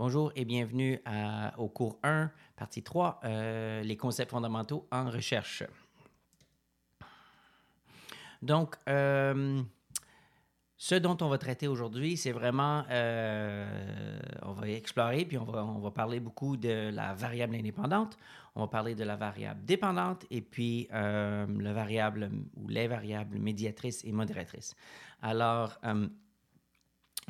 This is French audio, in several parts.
Bonjour et bienvenue à- au cours 1, partie 3, euh, les concepts fondamentaux en recherche. Donc, euh, ce dont on va traiter aujourd'hui, c'est vraiment, euh, on va explorer, puis on va, on va parler beaucoup de la variable indépendante, on va parler de la variable dépendante, et puis le variable ou les variables médiatrices et modératrices. Alors,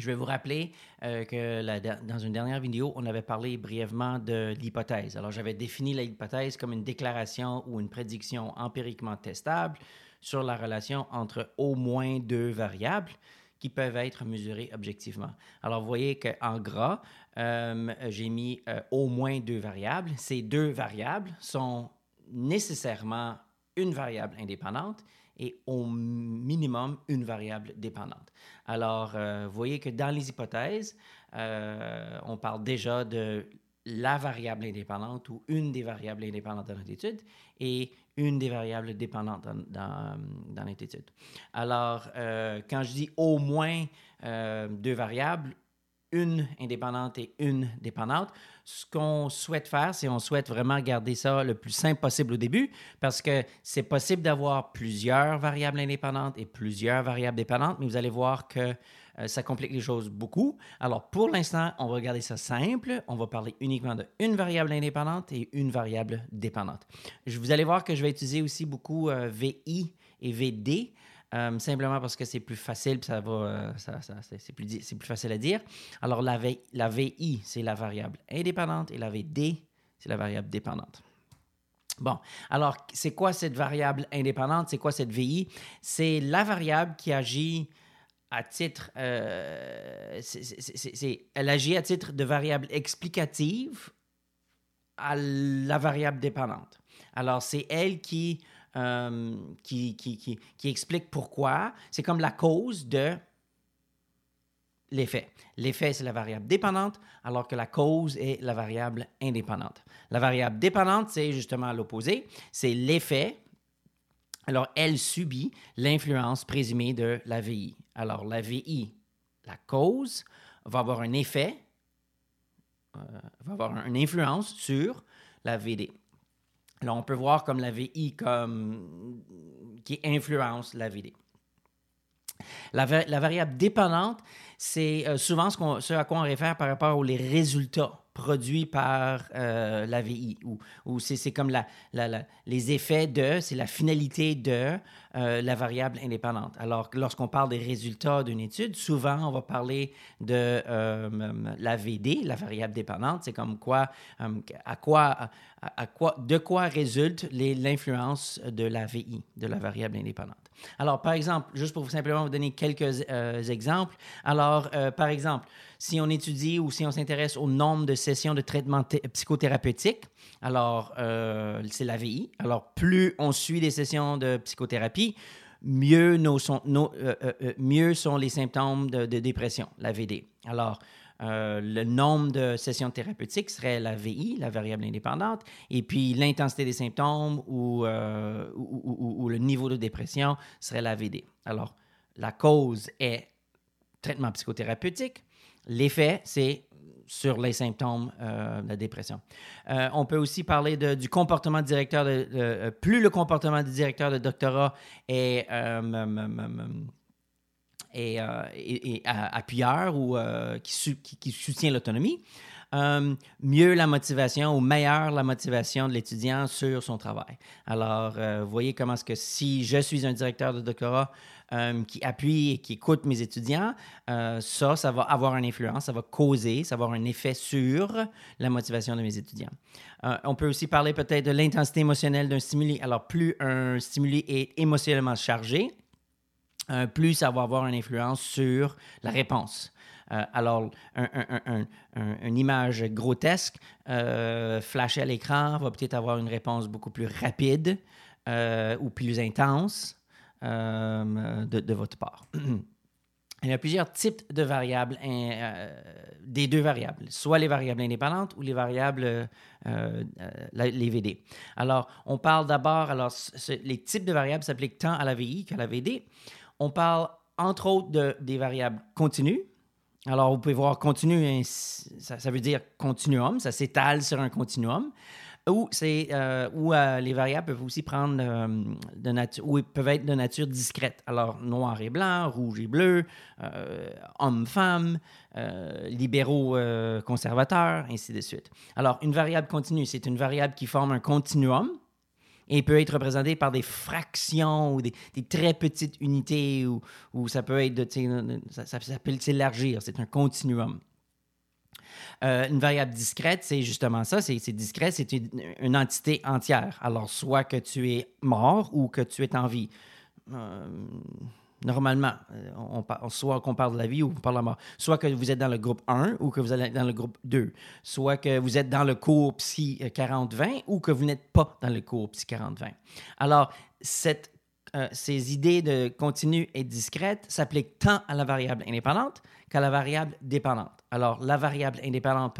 je vais vous rappeler euh, que dans une dernière vidéo, on avait parlé brièvement de l'hypothèse. Alors, j'avais défini l'hypothèse comme une déclaration ou une prédiction empiriquement testable sur la relation entre au moins deux variables qui peuvent être mesurées objectivement. Alors, vous voyez qu'en gras, euh, j'ai mis euh, au moins deux variables. Ces deux variables sont nécessairement une variable indépendante et au minimum une variable dépendante. Alors, euh, vous voyez que dans les hypothèses, euh, on parle déjà de la variable indépendante ou une des variables indépendantes dans notre et une des variables dépendantes dans, dans, dans. Alors, euh, quand je dis au moins deux variables, une indépendante et une dépendante. Ce qu'on souhaite faire, c'est on souhaite vraiment garder ça le plus simple possible au début parce que c'est possible d'avoir plusieurs variables indépendantes et plusieurs variables dépendantes, mais vous allez voir que euh, ça complique les choses beaucoup. Alors, pour l'instant, on va garder ça simple. On va parler uniquement de une variable indépendante et une variable dépendante. Vous allez voir que je vais utiliser aussi beaucoup euh, VI et VD. Euh, simplement parce que c'est plus facile, ça va, euh, ça- c'est plus, plus facile à dire. Alors, la, V- la VI, c'est la variable indépendante et la VD, c'est la variable dépendante. Bon, alors, c'est quoi cette variable indépendante? C'est quoi cette VI? C'est la variable qui agit à titre... euh, elle agit à titre de variable explicative à la variable dépendante. Alors, c'est elle qui, qui explique pourquoi. C'est comme la cause de l'effet. L'effet, c'est la variable dépendante, alors que la cause est la variable indépendante. La variable dépendante, c'est justement l'opposé. C'est l'effet. Alors, elle subit l'influence présumée de la VI. Alors, la VI, la cause, va avoir un effet, euh, va avoir une influence sur la VD. Alors, on peut voir comme la VI qui influence la VD. La, va- la variable dépendante, c'est euh, souvent ce, ce à quoi on réfère par rapport aux résultats produits par euh, la VI, ou, ou c'est comme la, la- les effets de, c'est la finalité de euh, la variable indépendante. Alors, lorsqu'on parle des résultats d'une étude, souvent, on va parler de euh, la VD, la variable dépendante. C'est comme quoi, euh, à quoi, à, quoi, de quoi résulte l'influence de la VI, de la variable indépendante. Alors, par exemple, juste pour vous simplement vous donner quelques euh, exemples. Alors, euh, par exemple, si on étudie ou si on s'intéresse au nombre de sessions de traitement thé- psychothérapeutique, alors euh, c'est la VI. Alors, plus on suit des sessions de psychothérapie, mieux, nos mieux sont les symptômes de, dépression, la VD. Alors, euh, le nombre de sessions thérapeutiques serait la VI, la variable indépendante, et puis l'intensité des symptômes ou, euh, le niveau de dépression serait la VD. Alors, la cause est traitement psychothérapeutique. L'effet, c'est sur les symptômes euh, de la dépression. On peut aussi parler de- du comportement directeur de, plus le comportement du directeur de doctorat est, euh, est, euh, appuyeur ou euh, qui, soutient l'autonomie, euh, mieux la motivation ou meilleure la motivation de l'étudiant sur son travail. Alors, euh, voyez comment est-ce que si je suis un directeur de doctorat qui appuie et qui écoute mes étudiants, ça, ça va avoir une influence, ça va causer, ça va avoir un effet sur la motivation de mes étudiants. On peut aussi parler peut-être de l'intensité émotionnelle d'un stimuli. Alors, plus un stimuli est émotionnellement chargé, euh, plus ça va avoir une influence sur la réponse. Euh, alors, un- un- un- un- une image grotesque euh, flashée à l'écran va peut-être avoir une réponse beaucoup plus rapide ou plus intense de, votre part. Il y a plusieurs types de variables, des deux variables, soit les variables indépendantes ou les variables, les VD. Alors, on parle d'abord, alors, les types de variables s'appliquent tant à la VI qu'à la VD. On parle, entre autres, de, des variables continues. Alors, vous pouvez voir continu, ça, veut dire continuum, ça s'étale sur un continuum. Ou, euh, euh, les variables peuvent aussi prendre euh, de nature, ou peuvent être de nature discrète. Alors, noir et blanc, rouge et bleu, homme-femme, libéraux conservateurs, ainsi de suite. Alors, une variable continue, c'est une variable qui forme un continuum et peut être représentée par des fractions ou des, très petites unités, ou, ou ça peut être de, ça, ça, ça peut s'élargir, c'est un continuum. Euh, une variable discrète, c'est justement ça, c'est discret, c'est une, une entité entière. Alors, soit que tu es mort ou que tu es en vie. Euh, normalement, euh, soit qu'on parle de la vie ou qu'on parle de la mort. Soit que vous êtes dans le groupe 1 ou que vous êtes dans le groupe 2. Soit que vous êtes dans le cours Psy euh, 40-20 ou que vous n'êtes pas dans le cours Psy 40-20. Alors, euh, ces idées de continu et discrète s'appliquent tant à la variable indépendante qu'à la variable dépendante. Alors, la variable indépendante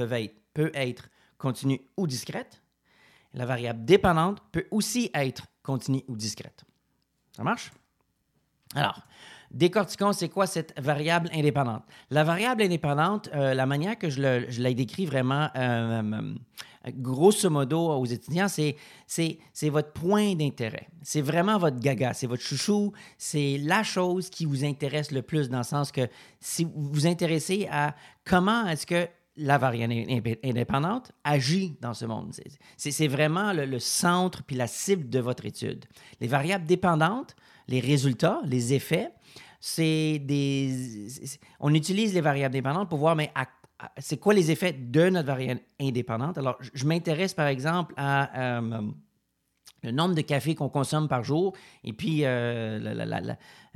peut être continue ou discrète. La variable dépendante peut aussi être continue ou discrète. Ça marche? Alors, décortiquons, c'est quoi cette variable indépendante? La variable indépendante, euh, la manière que je, le- je la décris vraiment, euh, euh, grosso modo, aux étudiants, c'est, votre point d'intérêt. C'est vraiment votre gaga, c'est votre chouchou, c'est la chose qui vous intéresse le plus dans le sens que si vous vous intéressez à comment est-ce que la variable indép- indépendante agit dans ce monde. C'est vraiment le, le centre puis la cible de votre étude. Les variables dépendantes, les résultats, les effets, c'est des. On utilise les variables dépendantes pour voir, mais c'est quoi les effets de notre variable indépendante? Alors, je, je m'intéresse par exemple à. euh, le nombre de café qu'on consomme par jour, et puis, euh,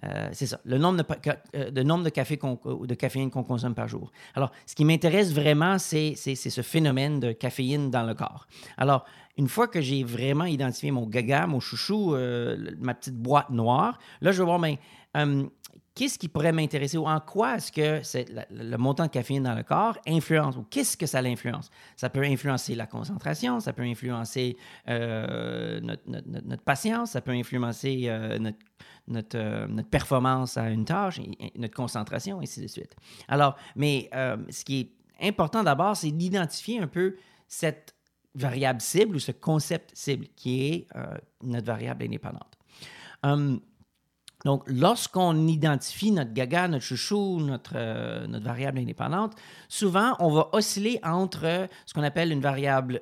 euh, c'est ça, le nombre de, ca- euh, nombre de café de caféine qu'on consomme par jour. Alors, ce qui m'intéresse vraiment, c'est ce phénomène de caféine dans le corps. Alors, une fois que j'ai vraiment identifié mon gaga, mon chouchou, le- ma petite boîte noire, là, je vais voir, mais euh, qu'est-ce qui pourrait m'intéresser ou en quoi est-ce que le montant de caféine dans le corps influence ou qu'est-ce que ça l'influence? Ça peut influencer la concentration, ça peut influencer euh, notre, patience, ça peut influencer euh, notre, euh, notre performance à une tâche, notre concentration, et ainsi de suite. Alors, mais ce qui est important d'abord, c'est d'identifier un peu cette variable cible ou ce concept cible qui est notre variable indépendante. Hum, donc, lorsqu'on identifie notre gaga, notre chouchou, notre, euh, notre variable indépendante, souvent, on va osciller entre ce qu'on appelle une variable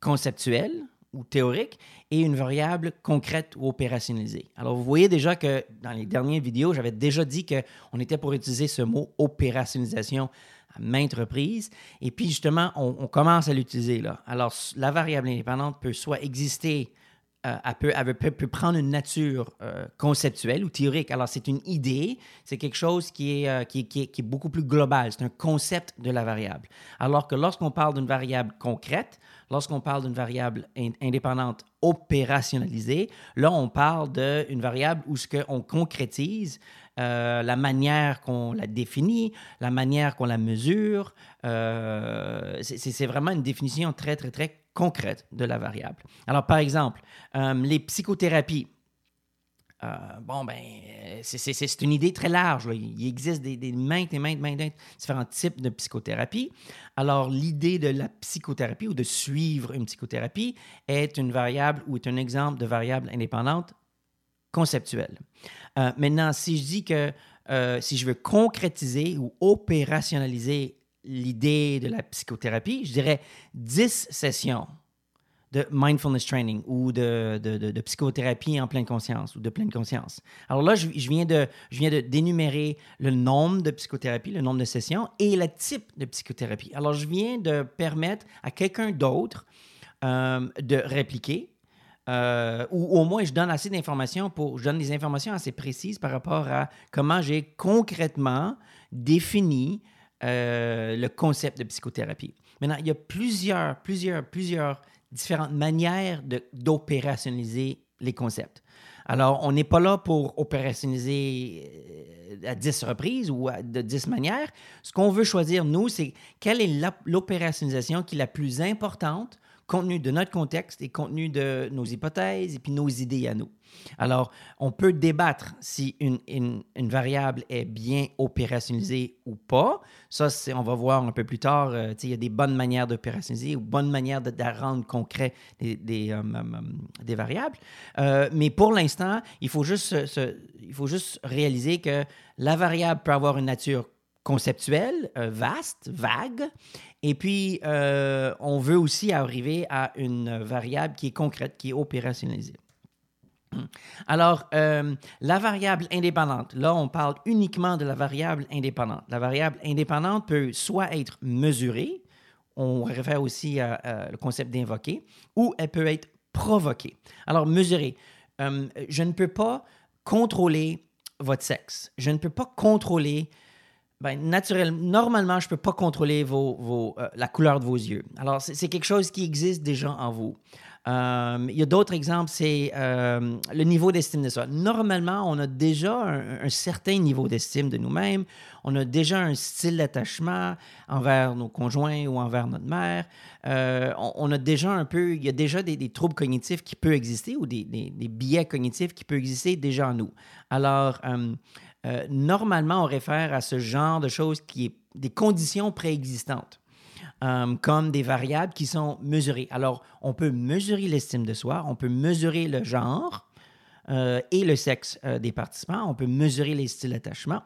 conceptuelle ou théorique et une variable concrète ou opérationnalisée. Alors, vous voyez déjà que dans les dernières vidéos, j'avais déjà dit qu'on était pour utiliser ce mot opérationnalisation à maintes reprises. Et puis, justement, on, on commence à l'utiliser là. Alors, la variable indépendante peut soit exister euh, elle, peut, prendre une nature euh, conceptuelle ou théorique. Alors, c'est une idée, c'est quelque chose qui est, euh, qui, est- beaucoup plus global, c'est un concept de la variable. Alors que lorsqu'on parle d'une variable concrète, lorsqu'on parle d'une variable in- indépendante opérationnalisée, là, on parle d'une variable où ce qu'on concrétise la manière qu'on la définit, la manière qu'on la mesure. c'est vraiment une définition très, très, très concrète de la variable. Alors, par exemple, euh, les psychothérapies. Euh, bon, ben, c'est- une idée très large. Il existe des, des maintes et maintes, maintes, différents types de psychothérapie. Alors, l'idée de la psychothérapie ou de suivre une psychothérapie est une variable ou est un exemple de variable indépendante conceptuelle. Euh, maintenant, si je dis que si je veux concrétiser ou opérationnaliser l'idée de la psychothérapie, je dirais 10 sessions de mindfulness training ou de, de, de- psychothérapie en pleine conscience ou de pleine conscience. Alors là, je, je viens de, je viens de d'énumérer le nombre de psychothérapies, le nombre de sessions et le type de psychothérapie. Alors, je viens de permettre à quelqu'un d'autre euh, de répliquer euh, ou au moins je donne assez d'informations pour, je donne des informations assez précises par rapport à comment j'ai concrètement défini euh, le concept de psychothérapie. Maintenant, il y a plusieurs, plusieurs, plusieurs différentes manières d'opérationnaliser les concepts. Alors, on n'est pas là pour opérationnaliser euh, à 10 reprises ou de 10 manières. Ce qu'on veut choisir, nous, c'est quelle est l'opérationnalisation qui est la plus importante compte tenu de notre contexte et compte tenu de nos hypothèses et puis nos idées à nous. Alors, on peut débattre si une, une, variable est bien opérationnalisée ou pas. Ça, on va voir un peu plus tard. Euh, il y a des bonnes manières d'opérationnaliser ou bonnes manières de, rendre concret des, des, euh, des variables. Euh, mais pour l'instant, il, faut juste il faut juste réaliser que la variable peut avoir une nature conceptuelle, vaste, vague, et puis, on veut aussi arriver à une variable qui est concrète, qui est opérationnalisée. Alors, euh, la variable indépendante, là, on parle uniquement de la variable indépendante. La variable indépendante peut soit être mesurée, on réfère aussi au concept d'invoquer, ou elle peut être provoquée. Alors, mesurer, euh, je ne peux pas contrôler votre sexe. Je ne peux pas contrôler ben, naturellement, normalement, je ne peux pas contrôler euh, la couleur de vos yeux. Alors, c'est quelque chose qui existe déjà en vous. Euh, il y a d'autres exemples, c'est euh, le niveau d'estime de soi. Normalement, on a déjà un, certain niveau d'estime de nous-mêmes. On a déjà un style d'attachement envers nos conjoints ou envers notre mère. On, a déjà un peu, il y a déjà des, troubles cognitifs qui peuvent exister ou des, des, biais cognitifs qui peuvent exister déjà en nous. Alors, normalement, on réfère à ce genre de choses qui est des conditions préexistantes. Euh, comme des variables qui sont mesurées. Alors, on peut mesurer l'estime de soi, on peut mesurer le genre euh, et le sexe euh, des participants, on peut mesurer les styles d'attachement.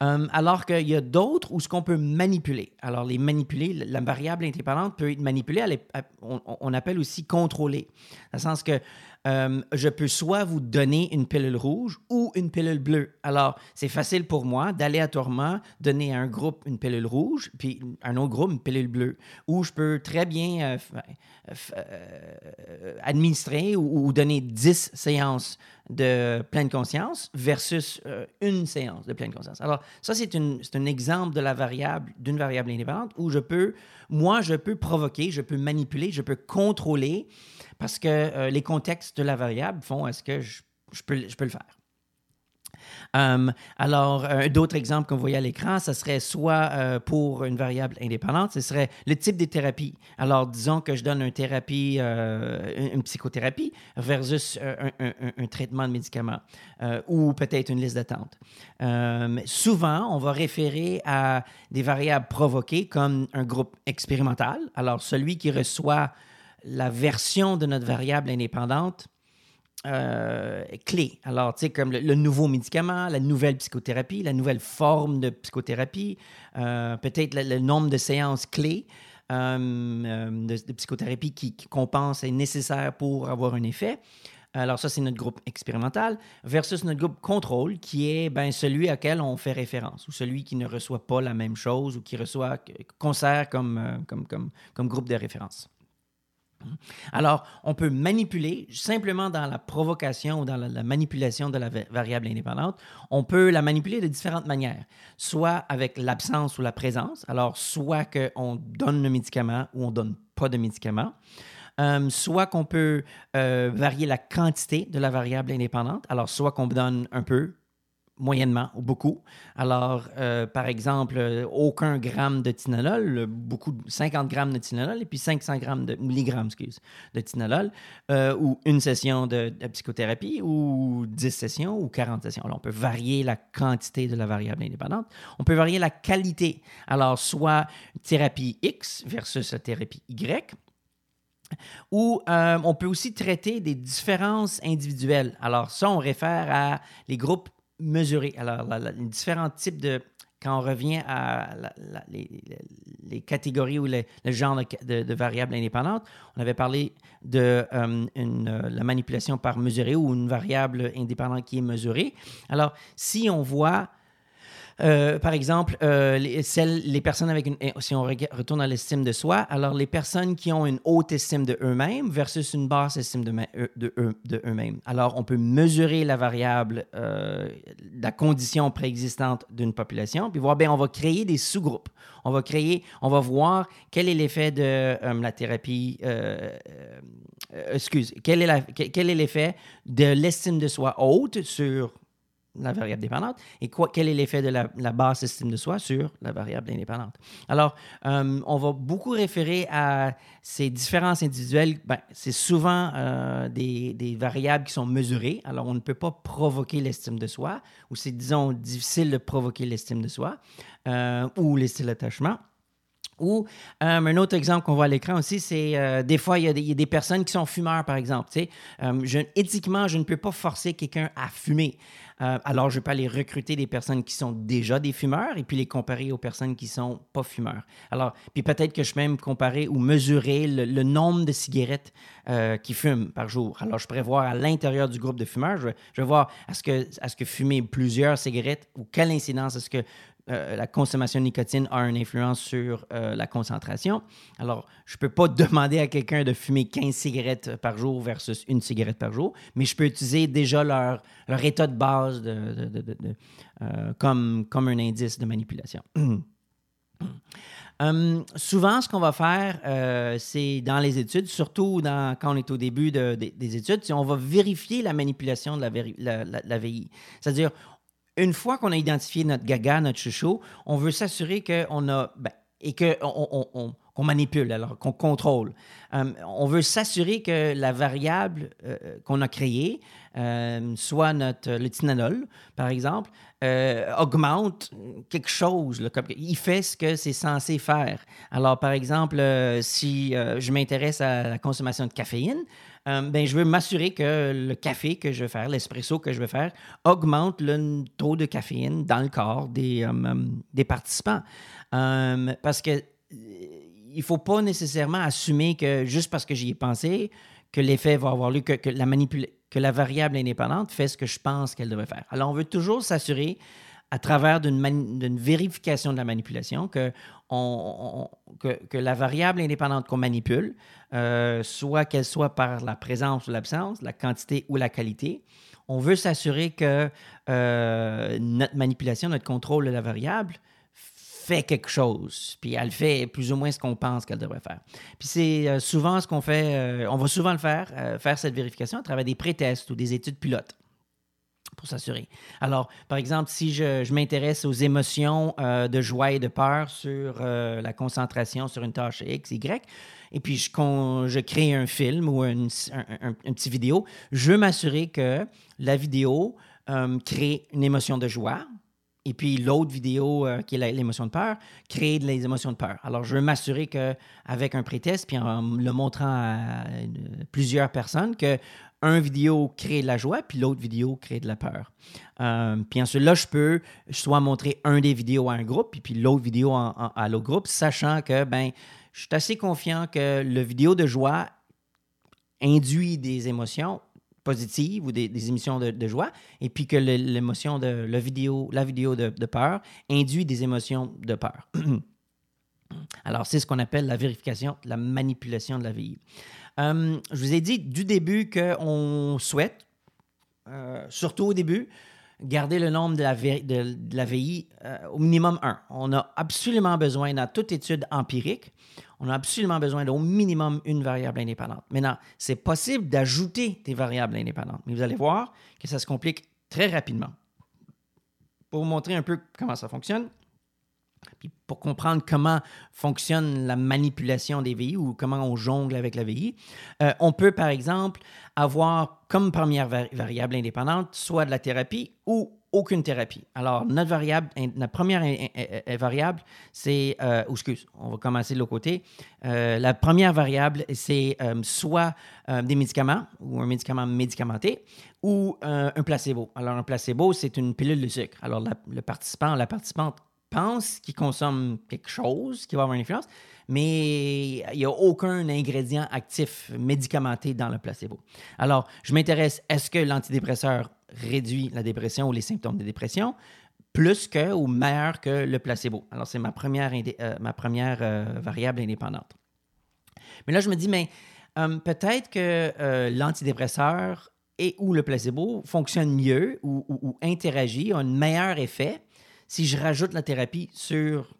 alors qu'il y a d'autres où ce qu'on peut manipuler. Alors, les manipuler, la variable indépendante peut être manipulée, on, on, appelle aussi contrôler. Dans le sens que euh, je peux soit vous donner une pilule rouge ou une pilule bleue. Alors, c'est facile pour moi d'aléatoirement donner à un groupe une pilule rouge, puis à un autre groupe une pilule bleue. Ou je peux très bien euh, euh, administrer ou, donner 10 séances de pleine conscience versus une séance de pleine conscience. Alors, ça, c'est un exemple de la variable, d'une variable indépendante où je peux, moi, je peux provoquer, je peux manipuler, je peux contrôler parce que euh, les contextes de la variable font est-ce que je, peux, je peux le faire. Um, alors, euh, d'autres exemples qu'on voyait à l'écran, ce serait soit euh, pour une variable indépendante, ce serait le type de thérapie. Alors, disons que je donne une thérapie, une, psychothérapie versus un, traitement de médicaments ou peut-être une liste d'attente. Um, souvent, on va référer à des variables provoquées comme un groupe expérimental. Alors, celui qui reçoit la version de notre variable indépendante euh, clé. Alors, tu sais, comme le, nouveau médicament, la nouvelle psychothérapie, la nouvelle forme de psychothérapie, euh, peut-être le, nombre de séances clés euh, de, psychothérapie qui, qu'on pense est nécessaire pour avoir un effet. Alors ça, c'est notre groupe expérimental versus notre groupe contrôle, qui est ben, celui auquel on fait référence, ou celui qui ne reçoit pas la même chose, ou qui reçoit, qu'on sert comme, comme, comme, comme groupe de référence. Alors, on peut manipuler simplement dans la provocation ou dans la, manipulation de la variable indépendante. On peut la manipuler de différentes manières, soit avec l'absence ou la présence. Alors, soit qu'on donne le médicament ou on ne donne pas de médicament. Euh, soit qu'on peut euh, varier la quantité de la variable indépendante. Alors, soit qu'on donne un peu, moyennement ou beaucoup. Alors, euh, par exemple, euh, aucun gramme de tinolol, beaucoup, 50 grammes de tinolol et puis 500 grammes de milligrammes, excuse, de tinolol, euh, ou une session de, psychothérapie, ou 10 sessions, ou 40 sessions. Alors, on peut varier la quantité de la variable indépendante. On peut varier la qualité. Alors, soit thérapie X versus thérapie Y, ou on peut aussi traiter des différences individuelles. Alors ça, on réfère à les groupes mesurer. Alors, les différents types de. Quand on revient à les, catégories ou le genre de, variables indépendantes, on avait parlé de euh, la manipulation par mesurer ou une variable indépendante qui est mesurée. Alors, si on voit Euh, par exemple, euh, les, personnes avec une. Si on retourne à l'estime de soi, alors les personnes qui ont une haute estime de eux-mêmes versus une basse estime de, de eux-mêmes. Alors, on peut mesurer la variable, euh, la condition préexistante d'une population, puis voir, bien, on va créer des sous-groupes. On va créer, on va voir quel est l'effet de la thérapie. excuse, est, la, quel est l'effet de l'estime de soi haute sur la variable dépendante et quoi, quel est l'effet de la, basse estime de soi sur la variable indépendante? Alors, euh, on va beaucoup référer à ces différences individuelles. Ben, c'est souvent euh, des, des, variables qui sont mesurées. Alors, on ne peut pas provoquer l'estime de soi ou c'est, disons, difficile de provoquer l'estime de soi euh, ou l'estime d'attachement. Ou un autre exemple qu'on voit à l'écran aussi, c'est des fois, il y, a des, personnes qui sont fumeurs, par exemple. je, éthiquement, je ne peux pas forcer quelqu'un à fumer. Euh, alors, je peux aller recruter des personnes qui sont déjà des fumeurs et puis les comparer aux personnes qui sont pas fumeurs. Alors, puis peut-être que je peux même comparer ou mesurer le, nombre de cigarettes euh, qu'ils fument par jour. Alors, je pourrais voir à l'intérieur du groupe de fumeurs, je, vais voir est-ce que, est -ce que fumer plusieurs cigarettes ou quelle incidence est-ce que euh, la consommation de nicotine a une influence sur euh, la concentration. Alors, je ne peux pas demander à quelqu'un de fumer 15 cigarettes par jour versus une cigarette par jour, mais je peux utiliser déjà leur, état de base euh, comme, un indice de manipulation. Hum, souvent, ce qu'on va faire, c'est dans les études, surtout quand on est au début des études, on va vérifier la manipulation de la, la. C'est-à-dire, une fois qu'on a identifié notre gaga, notre chouchou, on veut s'assurer qu'on a. Ben, et qu'on on, manipule, alors qu'on contrôle. Euh, on veut s'assurer que la variable euh, qu'on a créée, euh, soit notre, le tinanol, par exemple, augmente quelque chose. il fait ce que c'est censé faire. Alors, par exemple, si je m'intéresse à la consommation de caféine, euh, ben, je veux m'assurer que le café que je vais faire, l'espresso que je vais faire, augmente le taux de caféine dans le corps des, euh, euh, des participants. parce que il ne faut pas nécessairement assumer que juste parce que j'y ai pensé, que l'effet va avoir lieu, que, la que la variable indépendante fait ce que je pense qu'elle devrait faire. Alors, on veut toujours s'assurer à travers d'une vérification de la manipulation que, la variable indépendante qu'on manipule, euh, soit qu'elle soit par la présence ou l'absence, la quantité ou la qualité, on veut s'assurer que euh, notre manipulation, notre contrôle de la variable fait quelque chose, puis elle fait plus ou moins ce qu'on pense qu'elle devrait faire. Puis c'est euh, souvent ce qu'on fait, on va souvent le faire, faire cette vérification à travers des pré-tests ou des études pilotes s'assurer. Alors, par exemple, si je, m'intéresse aux émotions euh, de joie et de peur sur euh, la concentration sur une tâche X, Y, et puis je, crée un film ou une, un, petit vidéo, je veux m'assurer que la vidéo euh, crée une émotion de joie, et puis l'autre vidéo, qui est l'émotion de peur, crée des émotions de peur. Alors, je veux m'assurer qu'avec un pré-test, puis en le montrant à plusieurs personnes, que un vidéo crée de la joie, puis l'autre vidéo crée de la peur. Euh, puis ensuite, là, je peux soit montrer un des vidéos à un groupe, puis, l'autre vidéo à l'autre groupe, sachant que, ben, je suis assez confiant que le vidéo de joie induit des émotions positives ou des, émissions de, joie, et puis que l'émotion de la vidéo, de peur induit des émotions de peur. Alors, c'est ce qu'on appelle la vérification, la manipulation de la vie. Euh, je vous ai dit du début qu'on souhaite, euh, surtout au début, garder le nombre de la, de, la VI euh, au minimum 1. On a absolument besoin, dans toute étude empirique, on a absolument besoin d'au minimum une variable indépendante. Maintenant, c'est possible d'ajouter des variables indépendantes, mais vous allez voir que ça se complique très rapidement. Pour vous montrer un peu comment ça fonctionne, puis pour comprendre comment fonctionne la manipulation des VI ou comment on jongle avec la VI, euh, on peut par exemple avoir comme première variable indépendante soit de la thérapie ou aucune thérapie. Alors, notre variable, notre première variable, c'est, euh, excuse, on va commencer de l'autre côté. Euh, la première variable, c'est soit des médicaments ou un médicament médicamenté ou un placebo. Alors, un placebo, c'est une pilule de sucre. Alors, le participant, la participante pense qu'il consomme quelque chose qui va avoir une influence, mais il n'y a aucun ingrédient actif médicamenté dans le placebo. Alors, je m'intéresse, est-ce que l'antidépresseur réduit la dépression ou les symptômes de dépression? plus que ou meilleur que le placebo. Alors, c'est ma première, euh, ma première euh, variable indépendante. Mais là, je me dis, mais euh, peut-être que l'antidépresseur et ou le placebo fonctionne mieux ou, ou, interagit, a un meilleur effet si je rajoute la thérapie sur,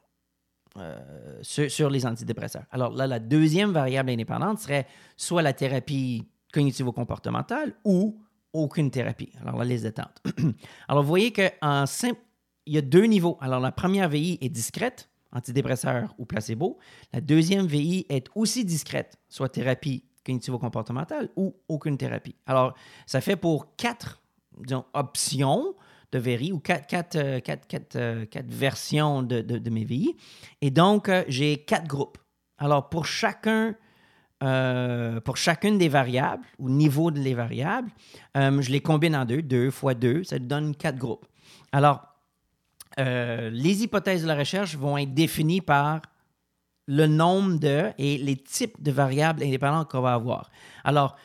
sur, sur, les antidépresseurs. Alors là, la deuxième variable indépendante serait soit la thérapie cognitivo-comportementale ou aucune thérapie. Alors, la liste d'attente. Alors, vous voyez qu'en simple, il y a deux niveaux. Alors, la première VI est discrète, antidépresseur ou placebo. La deuxième VI est aussi discrète, soit thérapie cognitivo-comportementale ou aucune thérapie. Alors, ça fait pour quatre options de VRI ou quatre, quatre, euh, euh, quatre, versions de, de, mes VI. Et donc, euh, j'ai quatre groupes. Alors, pour chacun pour chacune des variables ou niveau de les variables, je les combine en deux, deux fois deux, ça donne quatre groupes. Alors, les hypothèses de la recherche vont être définies par le nombre de et les types de variables indépendantes qu'on va avoir. Alors,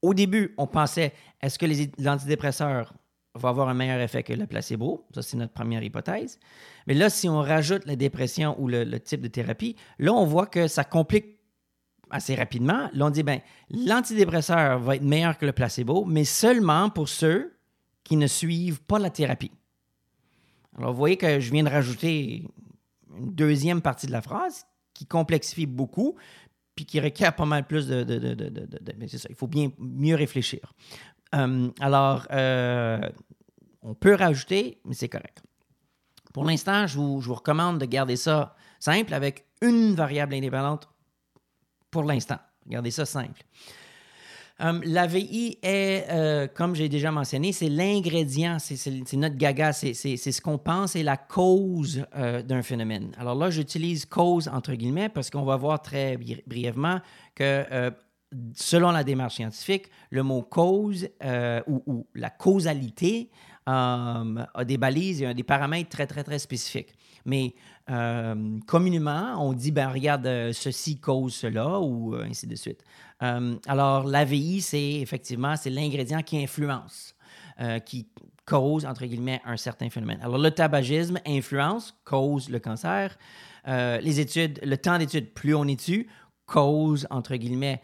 au début, on pensait, est-ce que l'antidépresseur va avoir un meilleur effet que le placebo? Ça, c'est notre première hypothèse. Mais là, si on rajoute la dépression ou le, type de thérapie, là, on voit que ça complique assez rapidement. Là, on dit, ben, l'antidépresseur va être meilleur que le placebo, mais seulement pour ceux qui ne suivent pas la thérapie. Alors, vous voyez que je viens de rajouter une deuxième partie de la phrase qui complexifie beaucoup, puis qui requiert pas mal plus de... mais c'est ça, il faut bien mieux réfléchir. Euh, alors, euh, on peut rajouter, mais c'est correct. Pour l'instant, je vous, recommande de garder ça simple avec une variable indépendante pour l'instant. Gardez ça simple. Euh, la VI est, euh, comme j'ai déjà mentionné, c'est l'ingrédient, c'est notre gaga, c'est ce qu'on pense est la cause euh, d'un phénomène. Alors là, j'utilise cause entre guillemets parce qu'on va voir très brièvement que selon la démarche scientifique, le mot cause ou, la causalité a des balises et des paramètres très, très, très spécifiques. Mais communément, on dit, ben, regarde, ceci cause cela ou ainsi de suite. Euh, alors, l'AVI, c'est effectivement c'est l'ingrédient qui influence, euh, qui cause, entre guillemets, un certain phénomène. Alors, le tabagisme influence, cause le cancer. Euh, les études, le temps d'étude, plus on est cause, entre guillemets,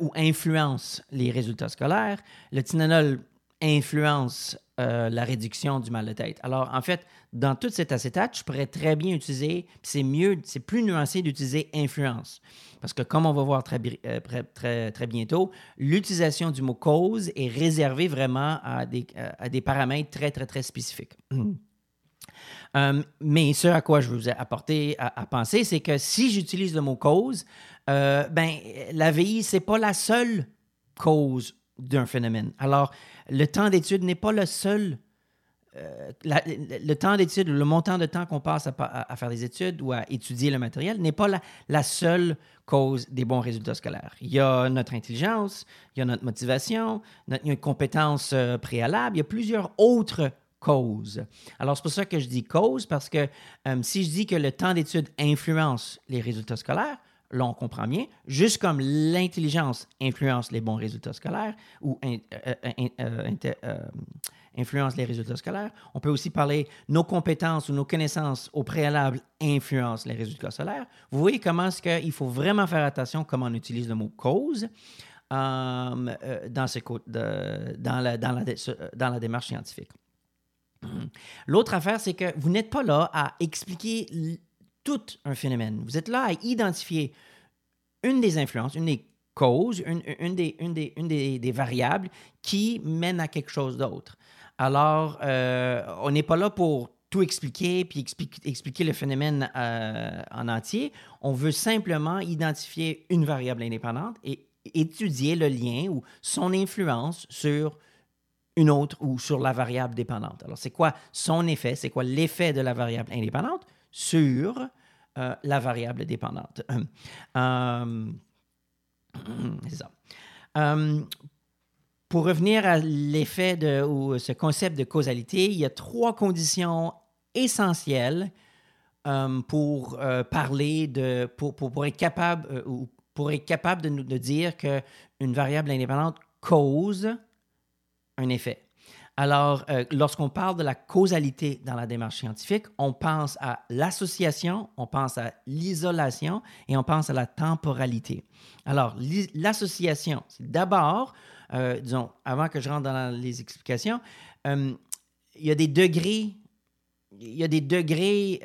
ou influence les résultats scolaires. Le Tylenol influence la réduction du mal de tête. Alors, en fait, dans toute cette acétate, je pourrais très bien utiliser, c'est mieux, c'est plus nuancé d'utiliser influence. Parce que comme on va voir très, euh, très, très, bientôt, l'utilisation du mot cause est réservée vraiment à des, euh, à des paramètres très, très, très spécifiques. Euh, mais ce à quoi je vous ai apporté à, penser, c'est que si j'utilise le mot cause, ben, la VI, ce n'est pas la seule cause d'un phénomène. Alors, le temps d'étude n'est pas le seul euh, le temps d'étude, le montant de temps qu'on passe à, faire des études ou à étudier le matériel n'est pas la, seule cause des bons résultats scolaires. Il y a notre intelligence, il y a notre motivation, il y a une compétence euh, préalable, il y a plusieurs autres causes. Alors, c'est pour ça que je dis cause, parce que euh, si je dis que le temps d'étude influence les résultats scolaires, là, on comprend bien, juste comme l'intelligence influence les bons résultats scolaires ou influence les résultats scolaires. On peut aussi parler nos compétences ou nos connaissances au préalable influencent les résultats scolaires. Vous voyez comment est-ce qu'il faut vraiment faire attention comment on utilise le mot cause euh, euh, dans, la, démarche scientifique. L'autre affaire, c'est que vous n'êtes pas là à expliquer tout un phénomène. Vous êtes là à identifier une des influences, une des causes, une, des, variables qui mène à quelque chose d'autre. Alors, euh, on n'est pas là pour tout expliquer puis expliquer, le phénomène euh, en entier. On veut simplement identifier une variable indépendante et étudier le lien ou son influence sur une autre ou sur la variable dépendante. Alors, c'est quoi son effet? C'est quoi l'effet de la variable indépendante? Sur euh, la variable dépendante? c'est ça. Pour revenir à l'effet de ou ce concept de causalité, il y a trois conditions essentielles pour euh, parler de pour, pour, être capable euh, ou pour être capable de nous de dire qu'une variable indépendante cause un effet. Alors, euh, lorsqu'on parle de la causalité dans la démarche scientifique, on pense à l'association, on pense à l'isolation et on pense à la temporalité. Alors, l'association, c'est d'abord, euh, disons, avant que je rentre dans les explications, euh, il y a des degrés il y a des degrés,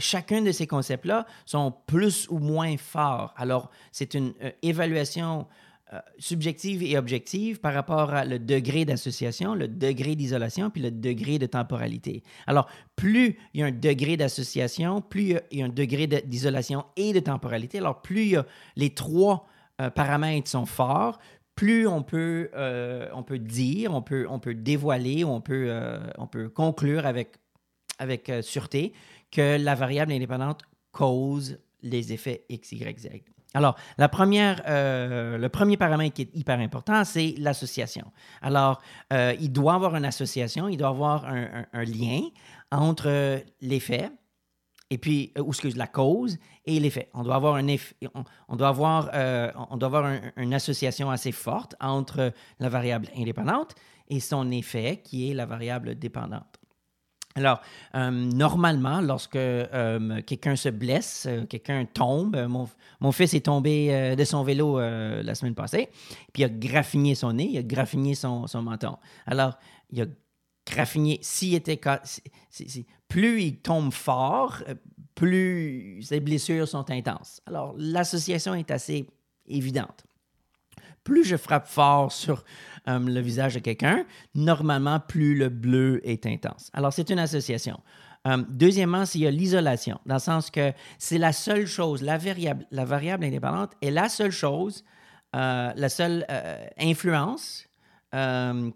chacun de ces concepts-là sont plus ou moins forts. Alors, c'est une évaluation euh, subjective et objective par rapport à le degré d'association, le degré d'isolation, puis le degré de temporalité. Alors, plus il y a un degré d'association, plus il y a un degré d'isolation et de temporalité, alors plus les trois euh, paramètres sont forts, plus on peut, euh, on peut dire, on peut, on peut dévoiler, on peut, on peut conclure avec, avec sûreté que la variable indépendante cause les effets X, Y, Z. Alors, la première, euh, le premier paramètre qui est hyper important, c'est l'association. Alors, euh, il doit avoir une association, il doit avoir un, lien entre l'effet et puis, euh, ou excuse, la cause et l'effet. On doit avoir, un on, doit avoir, on doit avoir une association assez forte entre la variable indépendante et son effet, qui est la variable dépendante. Alors, euh, normalement, lorsque euh, quelqu'un se blesse, euh, quelqu'un tombe, mon, fils est tombé de son vélo la semaine passée, puis il a graffiné son nez, il a graffiné son, menton. Alors, il a graffiné, s'il était... plus il tombe fort, plus ses blessures sont intenses. Alors, l'association est assez évidente plus je frappe fort sur euh, le visage de quelqu'un, normalement, plus le bleu est intense. Alors, c'est une association. Euh, deuxièmement, il y a l'isolation, dans le sens que c'est la seule chose, la variable, indépendante est la seule chose, euh, la seule influence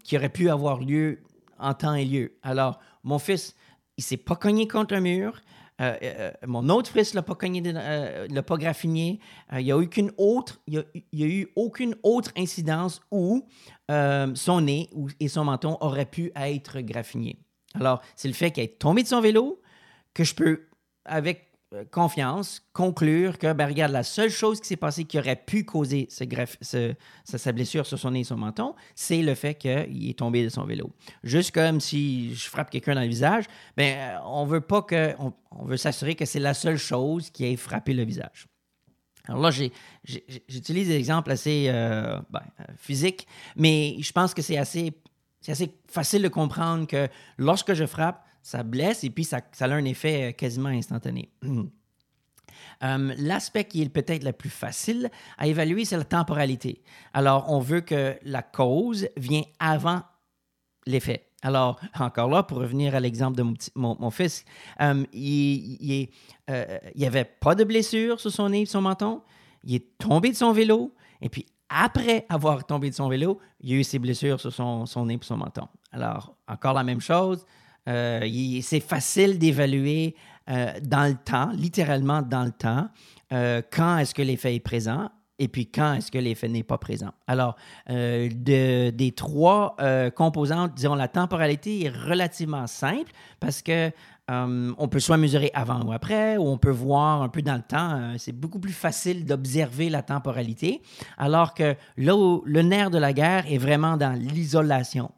qui aurait pu avoir lieu en temps et lieu. Alors, mon fils, il s'est pas cogné contre un mur, mon autre fils l'a pas cogné, euh, l'a pas graffiné. il n'y a autre, a, eu aucune autre incidence où son nez et son menton auraient pu être graffinés. Alors, c'est le fait qu'il est tombé de son vélo que je peux, avec euh, confiance, conclure que, ben, regarde, la seule chose qui s'est passée qui aurait pu causer ce sa blessure sur son nez et son menton, c'est le fait qu'il est tombé de son vélo. Juste comme si je frappe quelqu'un dans le visage, ben, euh, on veut pas que, on, veut s'assurer que c'est la seule chose qui ait frappé le visage. Alors là, j'utilise des exemples assez euh, ben, physiques, mais je pense que c'est assez, assez facile de comprendre que lorsque je frappe, ça blesse et puis ça, a un effet euh, quasiment instantané. Euh, l'aspect qui est peut-être le plus facile à évaluer, c'est la temporalité. Alors, on veut que la cause vienne avant l'effet. Alors, encore là, pour revenir à l'exemple de mon, fils, euh, il n'y avait pas de blessure sur son nez et son menton. Il est tombé de son vélo. Et puis, après avoir tombé de son vélo, il y a eu ses blessures sur son, son nez et son menton. Alors, encore la même chose. Euh, c'est facile d'évaluer euh, dans le temps, littéralement dans le temps, euh, quand est-ce que l'effet est présent et puis quand est-ce que l'effet n'est pas présent. Alors, des trois composantes, disons, la temporalité est relativement simple parce que on peut soit mesurer avant ou après, ou on peut voir un peu dans le temps. c'est beaucoup plus facile d'observer la temporalité, alors que là où le nerf de la guerre est vraiment dans l'isolation.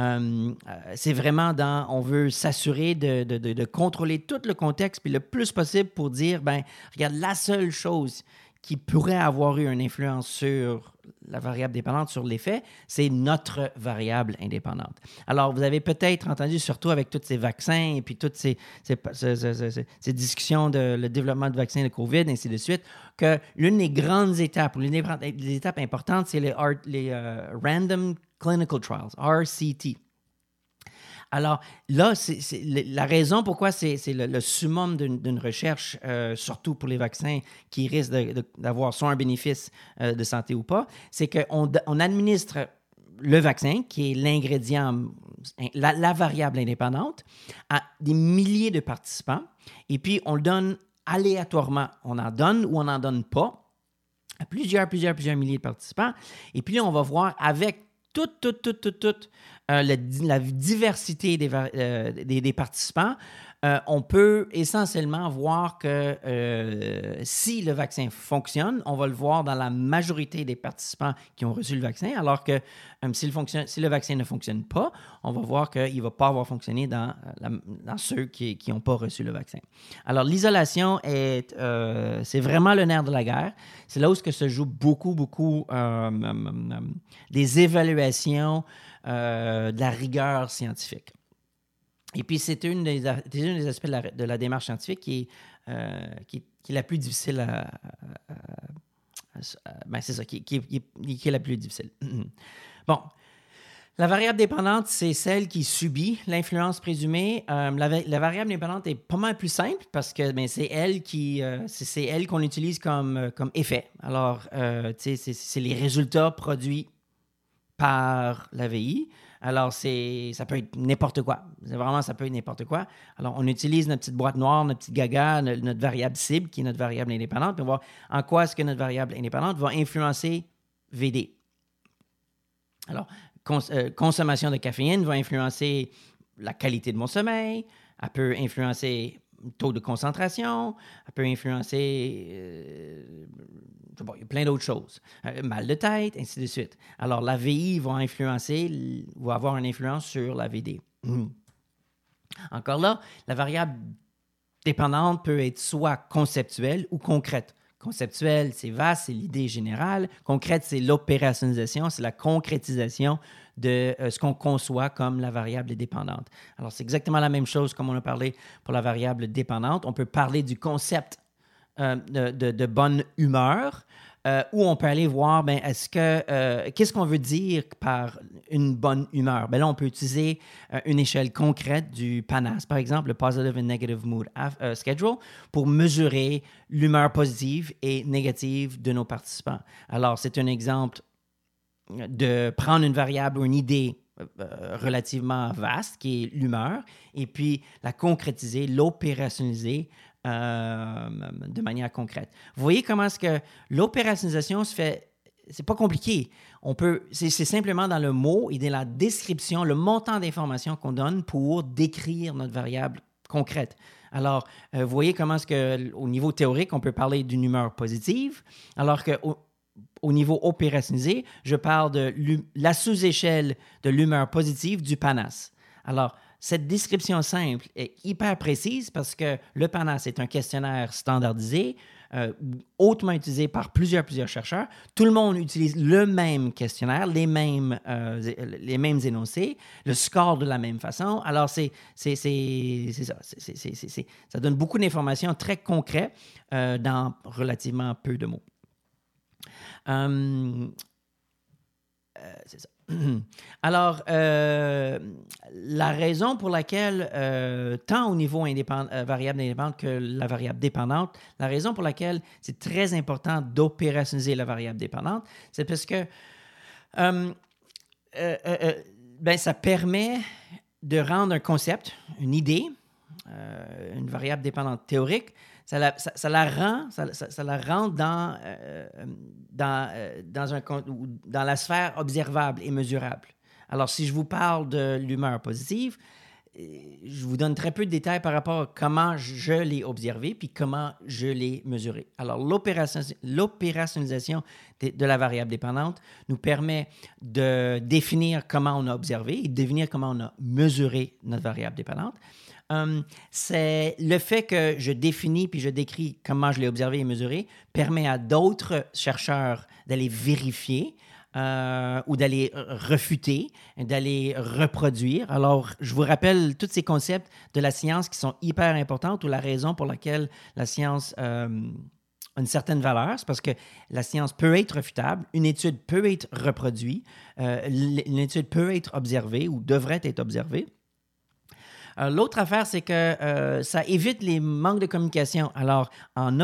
Euh, euh, c'est vraiment dans, on veut s'assurer de, contrôler tout le contexte, puis le plus possible pour dire, ben, regarde, la seule chose qui pourrait avoir eu une influence sur la variable dépendante, sur l'effet, c'est notre variable indépendante. Alors, vous avez peut-être entendu, surtout avec tous ces vaccins et puis toutes ces, discussions de le développement de vaccins de COVID, ainsi de suite, que l'une des grandes étapes, l'une des, étapes importantes, c'est les, les euh, Random Clinical Trials, RCT. Alors là, c'est la raison pourquoi c'est le, summum d'une recherche, euh, surtout pour les vaccins qui risquent d'avoir soit un bénéfice euh, de santé ou pas, c'est qu'on on administre le vaccin, qui est l'ingrédient, la, variable indépendante, à des milliers de participants, et puis on le donne aléatoirement. On en donne ou on n'en donne pas à plusieurs, plusieurs, plusieurs milliers de participants. Et puis on va voir avec toute, toute, toute, toute, toute euh, la, diversité des, euh, des, participants, euh, on peut essentiellement voir que euh, si le vaccin fonctionne, on va le voir dans la majorité des participants qui ont reçu le vaccin, alors que euh, si, le vaccin ne fonctionne pas, on va voir qu'il ne va pas avoir fonctionné dans, dans ceux qui n'ont pas reçu le vaccin. Alors, l'isolation, est, c'est vraiment le nerf de la guerre. C'est là où se joue beaucoup, beaucoup des évaluations de la rigueur scientifique. Et puis, c'est une des, aspects de la, démarche scientifique qui est, euh, qui, est, la plus difficile à. ben, c'est ça, qui, qui, est la plus difficile. bon. La variable dépendante, c'est celle qui subit l'influence présumée. Euh, la, variable dépendante est pas mal plus simple parce que ben, c'est elle qui, euh, c'est elle qu'on utilise comme, comme effet. Alors, c'est les résultats produits par la VI. Alors, ça peut être n'importe quoi. Vraiment, ça peut être n'importe quoi. Alors, on utilise notre petite boîte noire, notre petite gaga, notre, variable cible, qui est notre variable indépendante, puis voir en quoi est-ce que notre variable indépendante va influencer VD. Alors, euh, consommation de caféine va influencer la qualité de mon sommeil, elle peut influencer taux de concentration, elle peut influencer, euh, plein d'autres choses. Euh, mal de tête, ainsi de suite. Alors, la VI va influencer, va avoir une influence sur la VD. Encore là, la variable dépendante peut être soit conceptuelle ou concrète. Conceptuelle, c'est vaste, c'est l'idée générale. Concrète, c'est l'opérationnalisation, c'est la concrétisation de euh, ce qu'on conçoit comme la variable dépendante. Alors, c'est exactement la même chose comme on a parlé pour la variable dépendante. On peut parler du concept euh, de, bonne humeur, euh, ou on peut aller voir, ben, est-ce que, qu'est-ce qu'on veut dire par une bonne humeur? Ben là, on peut utiliser une échelle concrète du PANAS, par exemple, le Positive and Negative Mood Schedule, pour mesurer l'humeur positive et négative de nos participants. Alors, c'est un exemple de prendre une variable ou une idée euh, relativement vaste, qui est l'humeur, et puis la concrétiser, l'opérationnaliser euh, de manière concrète. Vous voyez comment est-ce que l'opérationnalisation se fait c'est pas compliqué. On peut, c'est, simplement dans le mot et dans la description, le montant d'informations qu'on donne pour décrire notre variable concrète. Alors, euh, vous voyez comment est-ce que, au niveau théorique, on peut parler d'une humeur positive, alors que au niveau opérationnalisé, je parle de la sous-échelle de l'humeur positive du PANAS. Alors, cette description simple est hyper précise parce que le PANAS est un questionnaire standardisé, euh, hautement utilisé par plusieurs, plusieurs chercheurs. Tout le monde utilise le même questionnaire, les mêmes, euh, les mêmes énoncés, le score de la même façon. Alors, c'est ça. ça donne beaucoup d'informations très concrètes euh, dans relativement peu de mots. C'est ça. Alors, euh, la raison pour laquelle, tant au niveau variable indépendante que la variable dépendante, la raison pour laquelle c'est très important d'opérationnaliser la variable dépendante, c'est parce que ben, ça permet de rendre un concept, une idée, une variable dépendante théorique, ça la, rend, ça, la rend dans, euh, dans, euh, dans, un, dans la sphère observable et mesurable. Alors, si je vous parle de l'humeur positive, euh, je vous donne très peu de détails par rapport à comment je l'ai observé puis comment je l'ai mesuré. Alors, l'opérationnalisation de, la variable dépendante nous permet de définir comment on a observé et de définir comment on a mesuré notre variable dépendante. Hum, c'est le fait que je définis puis je décris comment je l'ai observé et mesuré permet à d'autres chercheurs d'aller vérifier euh, ou d'aller refuter, d'aller reproduire. Alors, je vous rappelle tous ces concepts de la science qui sont hyper importants ou la raison pour laquelle la science hum, a une certaine valeur, c'est parce que la science peut être refutable, une étude peut être reproduite, euh, une étude peut être observée ou devrait être observée. Euh, l'autre affaire, c'est que euh, ça évite les manques de communication. Alors, en,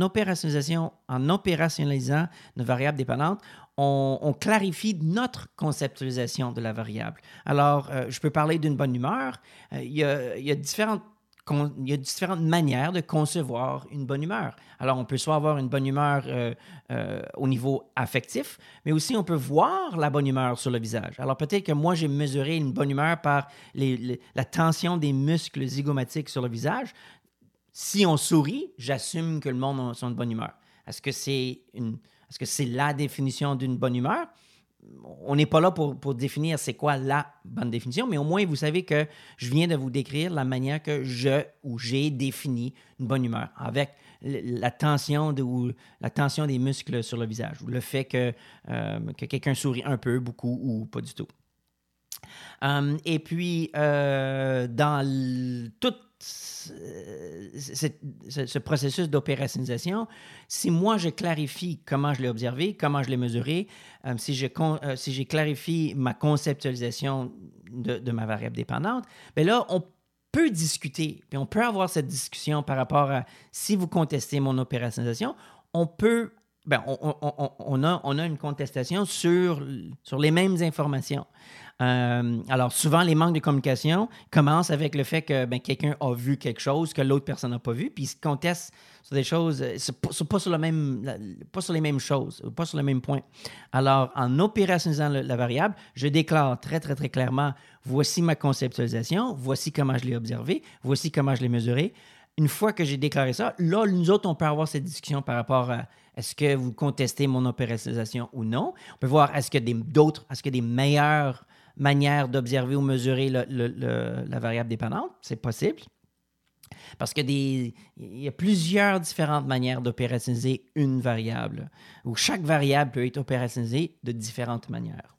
opérationnalisant nos variables dépendantes, on, clarifie notre conceptualisation de la variable. Alors, euh, je peux parler d'une bonne humeur. Il y, a, différentes il y a différentes manières de concevoir une bonne humeur. Alors, on peut soit avoir une bonne humeur euh, euh, au niveau affectif, mais aussi on peut voir la bonne humeur sur le visage. Alors, peut-être que moi, j'ai mesuré une bonne humeur par la tension des muscles zygomatiques sur le visage. Si on sourit, j'assume que le monde est en bonne humeur. Est-ce que c'est est-ce que c'est la définition d'une bonne humeur? On n'est pas là pour, définir c'est quoi la bonne définition, mais au moins vous savez que je viens de vous décrire la manière que je ou j'ai défini une bonne humeur avec la tension, de, ou la tension des muscles sur le visage, ou le fait que, euh, que quelqu'un sourit un peu, beaucoup ou pas du tout. Euh, et puis, euh, dans toute ce, processus d'opérationnalisation, si moi je clarifie comment je l'ai observé, comment je l'ai mesuré, euh, euh, si j'ai clarifié ma conceptualisation de, ma variable dépendante, bien là, on peut discuter, puis on peut avoir cette discussion par rapport à si vous contestez mon opérationnalisation, on peut on, on, on, a, on, a, une contestation sur, sur les mêmes informations. Euh, alors, souvent, les manques de communication commencent avec le fait que ben, quelqu'un a vu quelque chose que l'autre personne n'a pas vu, puis ils se contestent sur des choses, euh, pas, sur pas sur les mêmes choses, pas sur le même point. Alors, en opérationnalisant la variable, je déclare très, très, très clairement voici ma conceptualisation, voici comment je l'ai observé, voici comment je l'ai mesuré. Une fois que j'ai déclaré ça, là, nous autres, on peut avoir cette discussion par rapport à est-ce que vous contestez mon opérationnalisation ou non? On peut voir est-ce que d'autres, est-ce que des meilleures manière d'observer ou mesurer la variable dépendante. C'est possible. Parce qu'il y a plusieurs différentes manières d'opérationnaliser une variable, où chaque variable peut être opérationnalisée de différentes manières.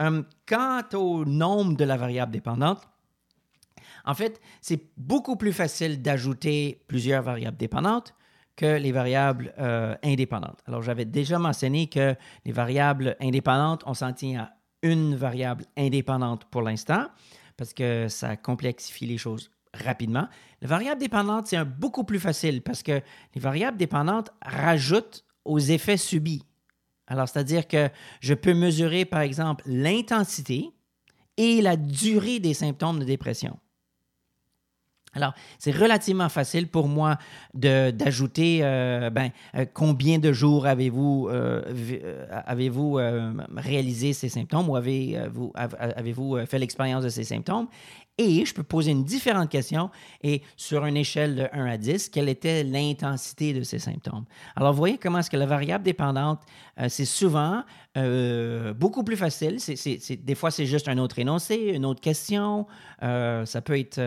Hum, quant au nombre de la variable dépendante, en fait, c'est beaucoup plus facile d'ajouter plusieurs variables dépendantes que les variables euh, indépendantes. Alors, j'avais déjà mentionné que les variables indépendantes, on s'en tient à une variable indépendante pour l'instant, parce que ça complexifie les choses rapidement. Les variables dépendantes, c'est beaucoup plus facile parce que les variables dépendantes rajoutent aux effets subis. Alors, c'est-à-dire que je peux mesurer, par exemple, l'intensité et la durée des symptômes de dépression. Alors, c'est relativement facile pour moi d'ajouter euh, ben, euh, combien de jours avez-vous euh, réalisé ces symptômes ou avez-vous avez fait l'expérience de ces symptômes? Et je peux poser une différente question et sur une échelle de 1 à 10, quelle était l'intensité de ces symptômes? Alors, vous voyez comment est-ce que la variable dépendante, euh, c'est souvent euh, beaucoup plus facile. Des fois, c'est juste un autre énoncé, une autre question. Euh, ça peut être,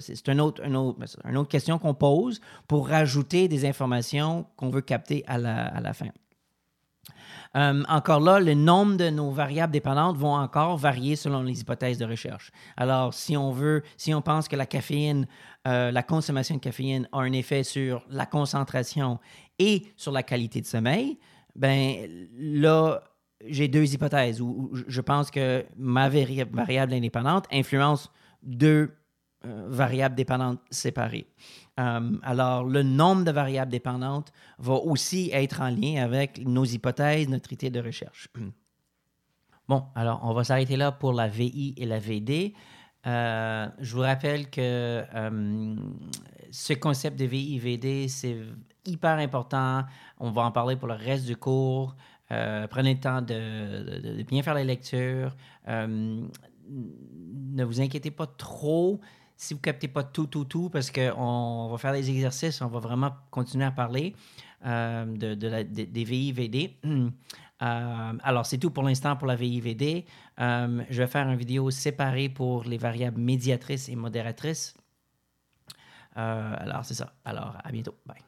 c'est un autre, un autre, une autre question qu'on pose pour rajouter des informations qu'on veut capter à la, à la fin. Euh, encore là, le nombre de nos variables dépendantes vont encore varier selon les hypothèses de recherche. Alors, si on veut, si on pense que la caféine, euh, la consommation de caféine a un effet sur la concentration et sur la qualité de sommeil, ben là, j'ai deux hypothèses où, je pense que ma variable indépendante influence deux euh, variables dépendantes séparées. Euh, alors, le nombre de variables dépendantes va aussi être en lien avec nos hypothèses, notre idée de recherche. Bon, alors, on va s'arrêter là pour la VI et la VD. Euh, je vous rappelle que ce concept de VI-VD, c'est hyper important. On va en parler pour le reste du cours. prenez le temps de, de, bien faire la lecture. ne vous inquiétez pas trop si vous ne captez pas tout, tout, tout, parce qu'on va faire des exercices, on va vraiment continuer à parler euh, de, la, des VIVD. Euh, alors, c'est tout pour l'instant pour la VIVD. Euh, je vais faire une vidéo séparée pour les variables médiatrices et modératrices. alors, c'est ça. Alors, à bientôt. Bye.